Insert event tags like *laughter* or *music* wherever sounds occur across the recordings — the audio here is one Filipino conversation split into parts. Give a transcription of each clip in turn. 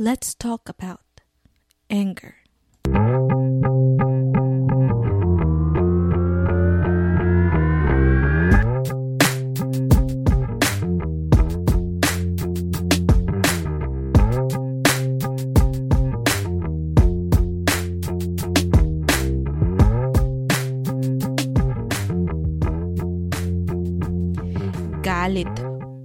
Let's talk about anger. Galit,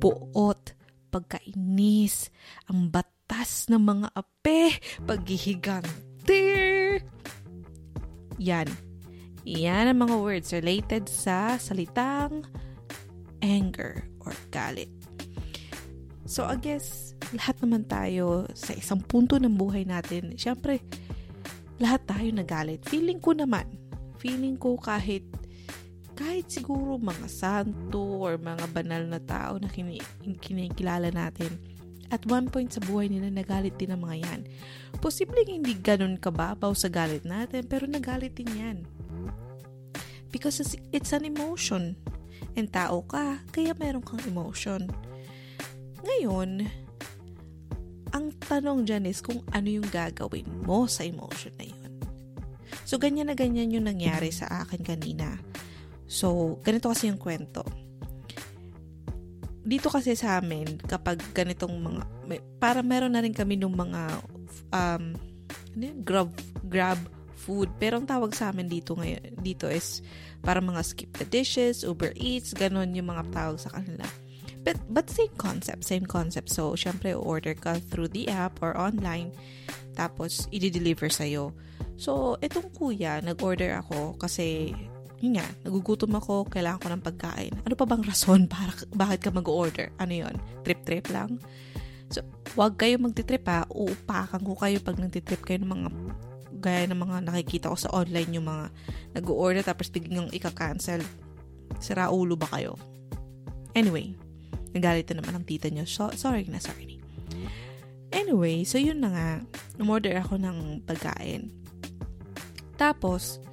puot, pagkainis, ang batas ng mga ape, paghihigante. Yan. Yan ang mga words related sa salitang anger or galit. So, I guess, lahat naman tayo sa isang punto ng buhay natin, syempre, lahat tayo nagalit. Feeling ko naman, feeling ko kahit kahit siguro mga santo or mga banal na tao na kini- kinikilala natin, at one point sa buhay nila nagalit din ang mga yan. Posibleng hindi ganun kababaw sa galit natin, pero nagalit din yan. Because it's, an emotion. And tao ka, kaya meron kang emotion. Ngayon, ang tanong dyan is kung ano yung gagawin mo sa emotion na yun. So, ganyan na ganyan yung nangyari sa akin kanina. So, ganito kasi yung kwento. Dito kasi sa amin, kapag ganitong mga, may, para meron na rin kami ng mga, um, ano yun? grab, grab food. Pero ang tawag sa amin dito ngayon, dito is para mga skip the dishes, Uber Eats, ganon yung mga tawag sa kanila. But, but same concept, same concept. So, syempre, order ka through the app or online, tapos, i-deliver sa'yo. So, itong kuya, nag-order ako kasi yun nga, nagugutom ako, kailangan ko ng pagkain. Ano pa bang rason *laughs* para bakit ka mag-order? Ano yon Trip-trip lang? So, wag kayo magtitrip ha. Uupakan ko kayo pag nagtitrip kayo ng mga gaya ng mga nakikita ko sa online yung mga nag-order tapos biglang ika-cancel. Sira ulo ba kayo? Anyway, nagalit na naman ang tita nyo. So, sorry na, sorry. Anyway, so yun na nga. Umorder ako ng pagkain. Tapos,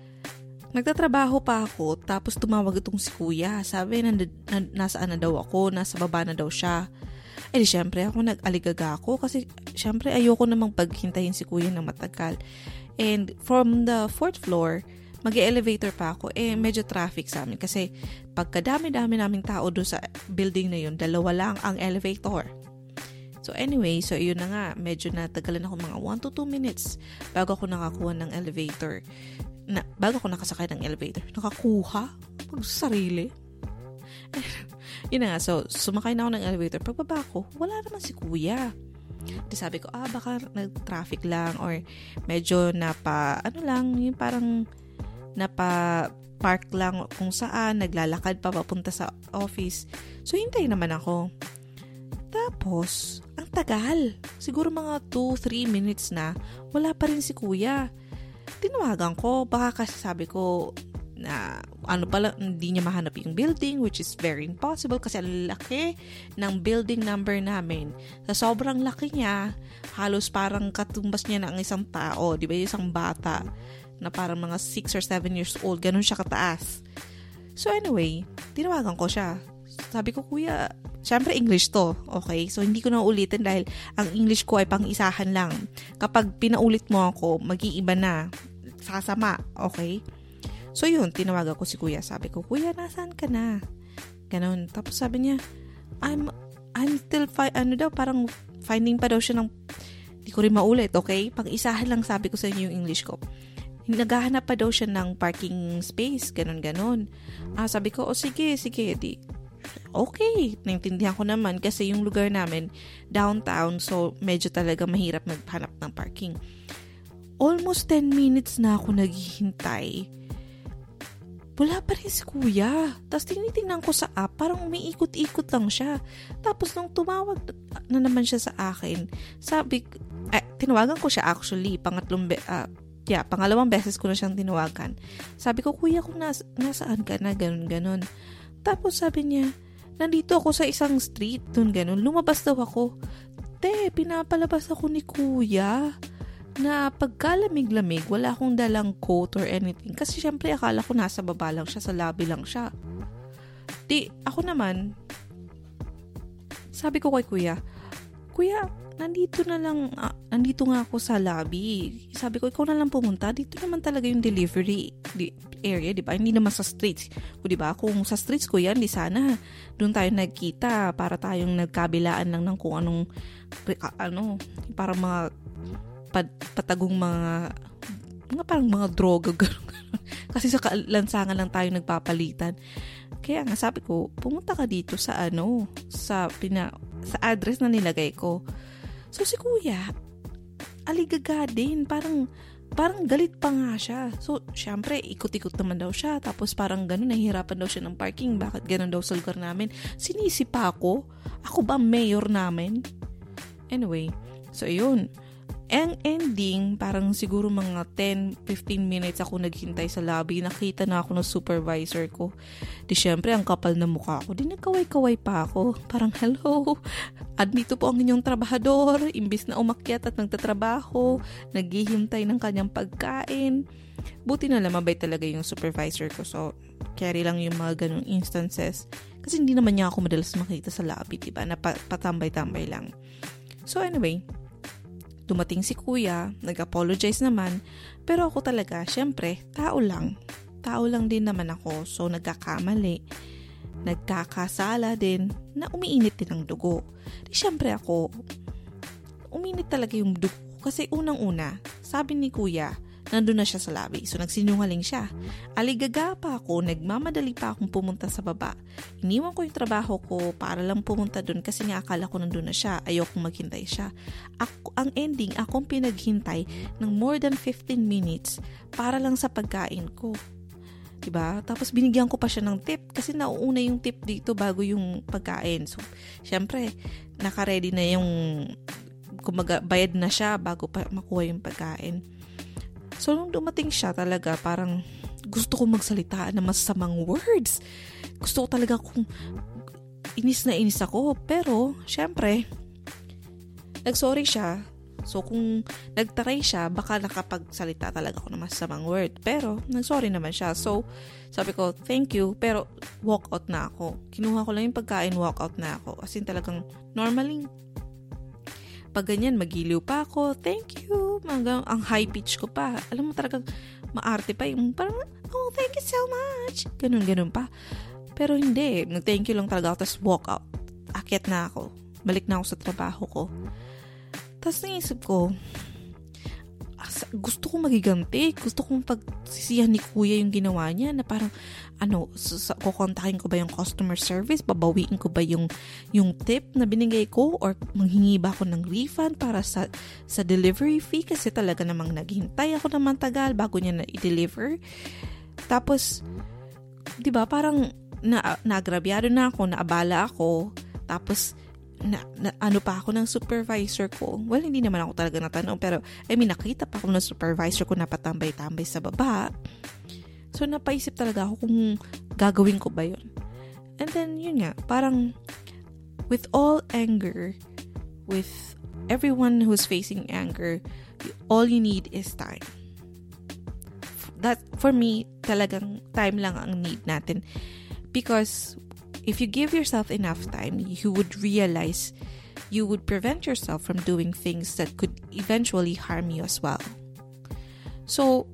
Nagtatrabaho pa ako, tapos tumawag itong si kuya. Sabi, na, na, nasaan na daw ako, nasa baba na daw siya. Eh di syempre ako nag-aligaga ako kasi syempre ayoko namang paghintayin si kuya ng matagal. And from the fourth floor, mag elevator pa ako, eh medyo traffic sa amin kasi pagkadami-dami naming tao doon sa building na yun, dalawa lang ang elevator. So anyway, so yun na nga, medyo natagalan ako mga 1 to 2 minutes bago ako nakakuha ng elevator na, bago ako nakasakay ng elevator, nakakuha sa sarili. Yun na nga, so sumakay na ako ng elevator. Pagbaba ko, wala naman si kuya. Di sabi ko, ah, baka nag-traffic lang or medyo napa, ano lang, yung parang napa park lang kung saan, naglalakad pa papunta sa office. So, hintay naman ako. Tapos, ang tagal. Siguro mga 2-3 minutes na, wala pa rin si kuya tinawagan ko. Baka kasi sabi ko na ano pala, hindi niya mahanap yung building which is very impossible kasi ang laki ng building number namin. Sa sobrang laki niya, halos parang katumbas niya ng isang tao, di ba? Isang bata na parang mga 6 or 7 years old. Ganun siya kataas. So anyway, tinawagan ko siya. Sabi ko, kuya, syempre English to, okay? So, hindi ko na ulitin dahil ang English ko ay pang-isahan lang. Kapag pinaulit mo ako, mag-iiba na. Sasama, okay? So, yun, tinawagan ko si kuya. Sabi ko, kuya, nasaan ka na? Ganon. Tapos sabi niya, I'm, I'm still, fi- ano daw, parang finding pa daw siya ng, hindi ko rin maulit, okay? Pang-isahan lang sabi ko sa inyo yung English ko naghahanap pa daw siya ng parking space, ganon-ganon. Ah, sabi ko, o oh, sige, sige, di, okay, naintindihan ko naman kasi yung lugar namin, downtown, so medyo talaga mahirap maghanap ng parking. Almost 10 minutes na ako naghihintay. wala pa rin si kuya. Tapos tinitingnan ko sa app, parang umiikot-ikot lang siya. Tapos nung tumawag na naman siya sa akin, sabi, eh, tinawagan ko siya actually, pangatlong, be, uh, yeah, pangalawang beses ko na siyang tinawagan. Sabi ko, kuya, kung nas, nasaan ka na, ganun, ganun. Tapos sabi niya, nandito ako sa isang street, dun ganun. Lumabas daw ako. Te, pinapalabas ako ni kuya na pagkalamig-lamig, wala akong dalang coat or anything. Kasi syempre, akala ko nasa baba lang siya, sa lobby lang siya. Di, ako naman, sabi ko kay kuya, Kuya, nandito na lang, ah, nandito nga ako sa lobby. Sabi ko, ikaw na lang pumunta. Dito naman talaga yung delivery di, area, di ba? Hindi naman sa streets. O di ba? Kung sa streets ko yan, di sana doon tayo nagkita para tayong nagkabilaan lang ng kung anong, ano, para mga patagong mga mga parang mga droga. *laughs* Kasi sa lansangan lang tayo nagpapalitan. Kaya nga sabi ko, pumunta ka dito sa ano, sa pina, sa address na nilagay ko. So si kuya, aligaga din, parang parang galit pa nga siya. So, syempre, ikot-ikot naman daw siya. Tapos parang ganun, nahihirapan daw siya ng parking. Bakit ganun daw sa lugar namin? Sinisi pa ako? Ako ba mayor namin? Anyway, so yun. Ang ending, parang siguro mga 10-15 minutes ako naghintay sa lobby. Nakita na ako ng supervisor ko. Di syempre, ang kapal na mukha ko. Di nagkaway-kaway pa ako. Parang, hello, admito po ang inyong trabahador. Imbis na umakyat at nagtatrabaho, naghihintay ng kanyang pagkain. Buti na lang, mabay talaga yung supervisor ko. So, carry lang yung mga ganong instances. Kasi hindi naman niya ako madalas makita sa lobby, diba? Na patambay-tambay lang. So, anyway, Dumating si kuya, nag-apologize naman, pero ako talaga, syempre, tao lang. Tao lang din naman ako, so nagkakamali. Nagkakasala din na umiinit din ang dugo. Di syempre ako, uminit talaga yung dugo kasi unang-una, sabi ni kuya, nandun na siya sa lobby. So, nagsinungaling siya. Aligaga pa ako, nagmamadali pa akong pumunta sa baba. Iniwan ko yung trabaho ko para lang pumunta dun kasi nga akala ko nandun na siya. Ayokong maghintay siya. Ako, ang ending, akong pinaghintay ng more than 15 minutes para lang sa pagkain ko. Diba? Tapos binigyan ko pa siya ng tip kasi nauuna yung tip dito bago yung pagkain. So, syempre, naka-ready na yung kumaga, bayad na siya bago pa makuha yung pagkain. So, nung dumating siya talaga, parang gusto ko magsalita ng masamang words. Gusto ko talaga kung inis na inis ako. Pero, syempre, nagsorry siya. So, kung nagtaray siya, baka nakapagsalita talaga ako ng masamang word. Pero, nagsorry naman siya. So, sabi ko, thank you, pero walk out na ako. Kinuha ko lang yung pagkain, walk out na ako. As in, talagang normally, pag ganyan, magiliw pa ako. Thank you. Mga, ang high pitch ko pa. Alam mo talagang maarte pa yung parang, oh, thank you so much. Ganun, ganun pa. Pero hindi. Nag-thank you lang talaga ako. Tapos walk out. Akit na ako. Balik na ako sa trabaho ko. Tapos naisip ko, gusto kong magiganti. Gusto kong pagsisihan ni kuya yung ginawa niya na parang, ano, sa, kukontakin ko ba yung customer service? Babawiin ko ba yung, yung tip na binigay ko? Or manghingi ba ako ng refund para sa, sa delivery fee? Kasi talaga namang naghintay ako naman tagal bago niya na i-deliver. Tapos, di ba parang na, naagrabyado na ako, naabala ako. Tapos, na, na, ano pa ako ng supervisor ko. Well, hindi naman ako talaga natanong, pero I mean, nakita pa ako ng supervisor ko na patambay-tambay sa baba. So, napaisip talaga ako kung gagawin ko ba yun. And then, yun nga, parang with all anger, with everyone who's facing anger, all you need is time. That, for me, talagang time lang ang need natin. Because if you give yourself enough time, you would realize you would prevent yourself from doing things that could eventually harm you as well. So,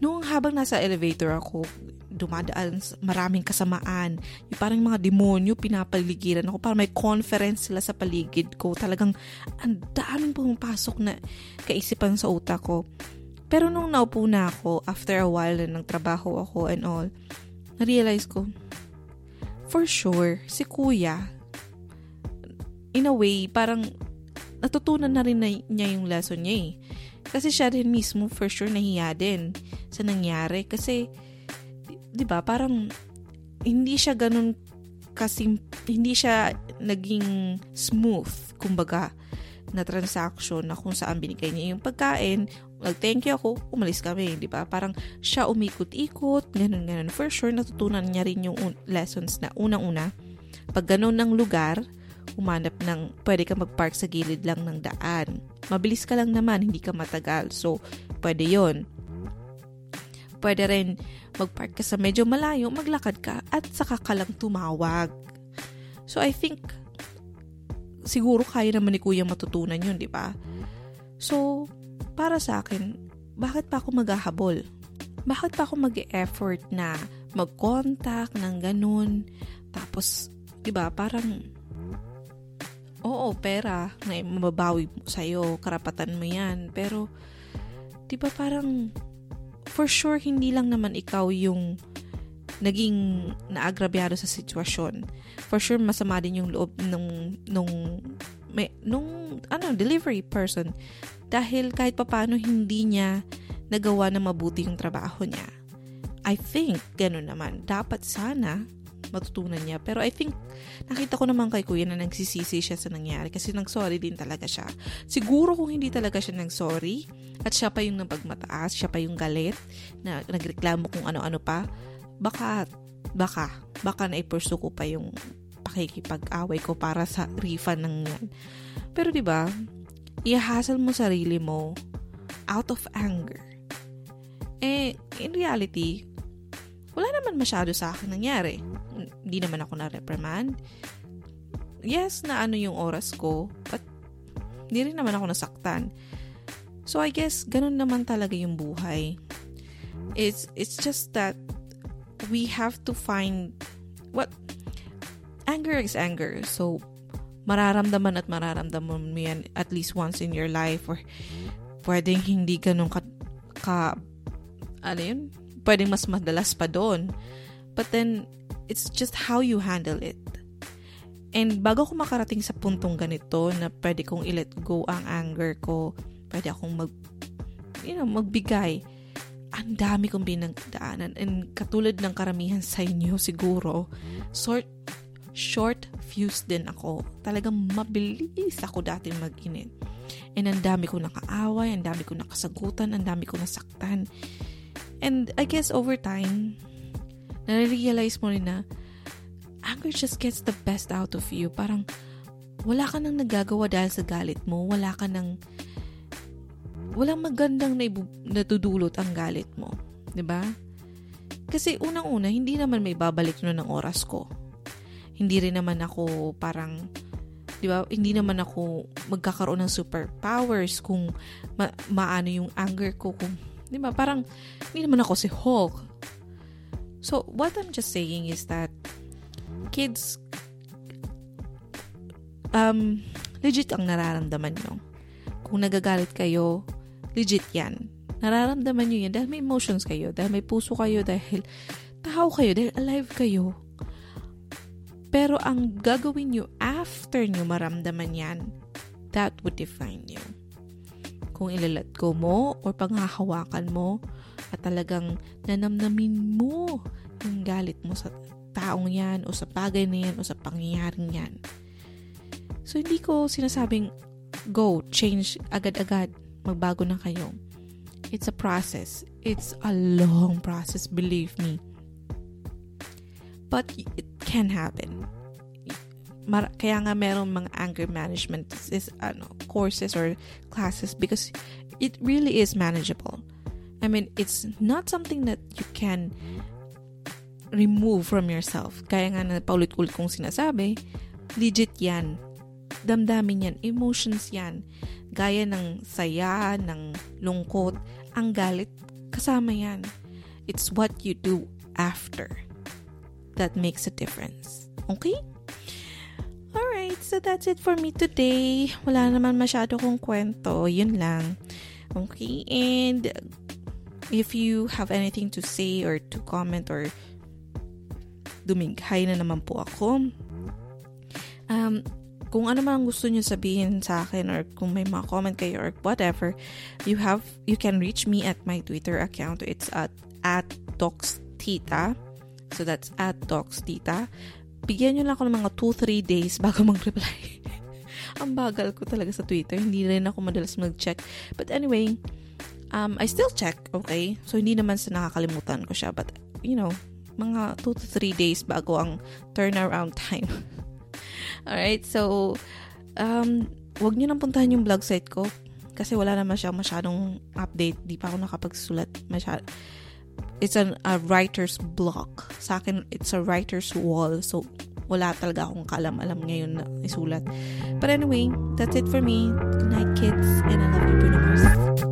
nung habang nasa elevator ako, dumadaan maraming kasamaan. Yung parang mga demonyo pinapaligiran ako. Parang may conference sila sa paligid ko. Talagang ang daming pumapasok na kaisipan sa utak ko. Pero nung naupo na ako, after a while na nagtrabaho ako and all, na-realize ko, for sure, si kuya, in a way, parang natutunan na rin na niya yung lesson niya eh. Kasi siya rin mismo for sure nahiya din sa nangyari. Kasi 'di ba, parang hindi siya ganun kasi hindi siya naging smooth, kumbaga, na transaction na kung saan binigay niya yung pagkain, nag-thank you ako, umalis kami, di ba? Parang siya umikot-ikot, ganun, ganun. For sure, natutunan niya rin yung un- lessons na unang-una. Pag ganun ng lugar, umanap ng, pwede ka mag-park sa gilid lang ng daan. Mabilis ka lang naman, hindi ka matagal. So, pwede yon Pwede rin mag-park ka sa medyo malayo, maglakad ka, at saka ka lang tumawag. So, I think, siguro kaya naman ni kuya matutunan yun, di ba? So, para sa akin, bakit pa ako maghahabol? Bakit pa ako mag-effort na mag-contact ng ganun? Tapos, di ba, parang, oo, pera, na mababawi sa'yo, karapatan mo yan. Pero, di ba parang, for sure, hindi lang naman ikaw yung naging naagrabyado sa sitwasyon. For sure, masama din yung loob nung, nung, may, nung, ano, delivery person. Dahil kahit papano hindi niya nagawa na mabuti yung trabaho niya. I think, ganun naman. Dapat sana matutunan niya. Pero I think, nakita ko naman kay kuya na nagsisisi siya sa nangyari kasi nag-sorry din talaga siya. Siguro kung hindi talaga siya nag-sorry at siya pa yung napagmataas, siya pa yung galit, na nagreklamo kung ano-ano pa, baka, baka, baka na ipursu ko pa yung pakikipag-away ko para sa refund ng yan. Pero 'di ba? Ihasal mo sarili mo out of anger. Eh, in reality, wala naman masyado sa akin nangyari. Hindi naman ako na-reprimand. Yes, na ano yung oras ko, but hindi rin naman ako nasaktan. So, I guess, ganun naman talaga yung buhay. It's, it's just that we have to find what anger is anger. So mararamdaman at mararamdaman mo yan at least once in your life or pwedeng hindi ganun ka, ka ano yun? Pwedeng mas madalas pa doon. But then, it's just how you handle it. And bago ko makarating sa puntong ganito na pwede kong i-let go ang anger ko, pwede akong mag, you know, magbigay ang dami kong pinagdaanan and katulad ng karamihan sa inyo siguro, short, short fuse din ako. Talagang mabilis ako dati mag-init. And ang dami ko nakaaway, ang dami ko nakasagutan, ang dami ko nasaktan. And I guess over time, na-realize mo rin na anger just gets the best out of you. Parang wala ka nang nagagawa dahil sa galit mo. Wala ka nang walang magandang natudulot ang galit mo. ba? Diba? Kasi unang-una, hindi naman may babalik no ng oras ko. Hindi rin naman ako parang, di ba, hindi naman ako magkakaroon ng superpowers kung ma- maano yung anger ko. Kung, di ba, parang, hindi naman ako si Hulk. So, what I'm just saying is that, kids, um, legit ang nararamdaman nyo. Kung nagagalit kayo, Legit yan. Nararamdaman nyo yan dahil may emotions kayo, dahil may puso kayo, dahil tao kayo, dahil alive kayo. Pero ang gagawin nyo after nyo maramdaman yan, that would define you. Kung ilalat ko mo or panghahawakan mo at talagang nanamnamin mo yung galit mo sa taong yan o sa bagay na yan o sa pangyayaring yan. So, hindi ko sinasabing go, change agad-agad magbago na kayo. It's a process. It's a long process, believe me. But it can happen. Mar- kaya nga merong mga anger management is, ano, courses or classes because it really is manageable. I mean, it's not something that you can remove from yourself. Kaya nga na paulit-ulit kong sinasabi, legit yan. Damdamin yan. Emotions yan gaya ng saya, ng lungkot, ang galit, kasama yan. It's what you do after that makes a difference. Okay? Alright, so that's it for me today. Wala naman masyado kong kwento. Yun lang. Okay, and if you have anything to say or to comment or dumighay na naman po ako, um, kung ano man gusto niyo sabihin sa akin or kung may mga comment kayo or whatever, you have you can reach me at my Twitter account. It's at at tita. So that's at tita. Bigyan nyo lang ako ng mga 2-3 days bago *laughs* mag-reply. Ang bagal ko talaga sa Twitter. Hindi rin ako madalas mag-check. But anyway, um, I still check, okay? So, hindi naman sa nakakalimutan ko siya. But, you know, mga 2 to 3 days bago ang turnaround *laughs* time. Alright, so, um, wag nyo nang puntahan yung blog site ko kasi wala naman siya masyadong update. Di pa ako nakapagsulat masyad. It's an, a writer's block. Sa akin, it's a writer's wall. So, wala talaga akong kalam-alam ngayon na isulat. But anyway, that's it for me. Good night, kids. And I love you, Bruno Mars.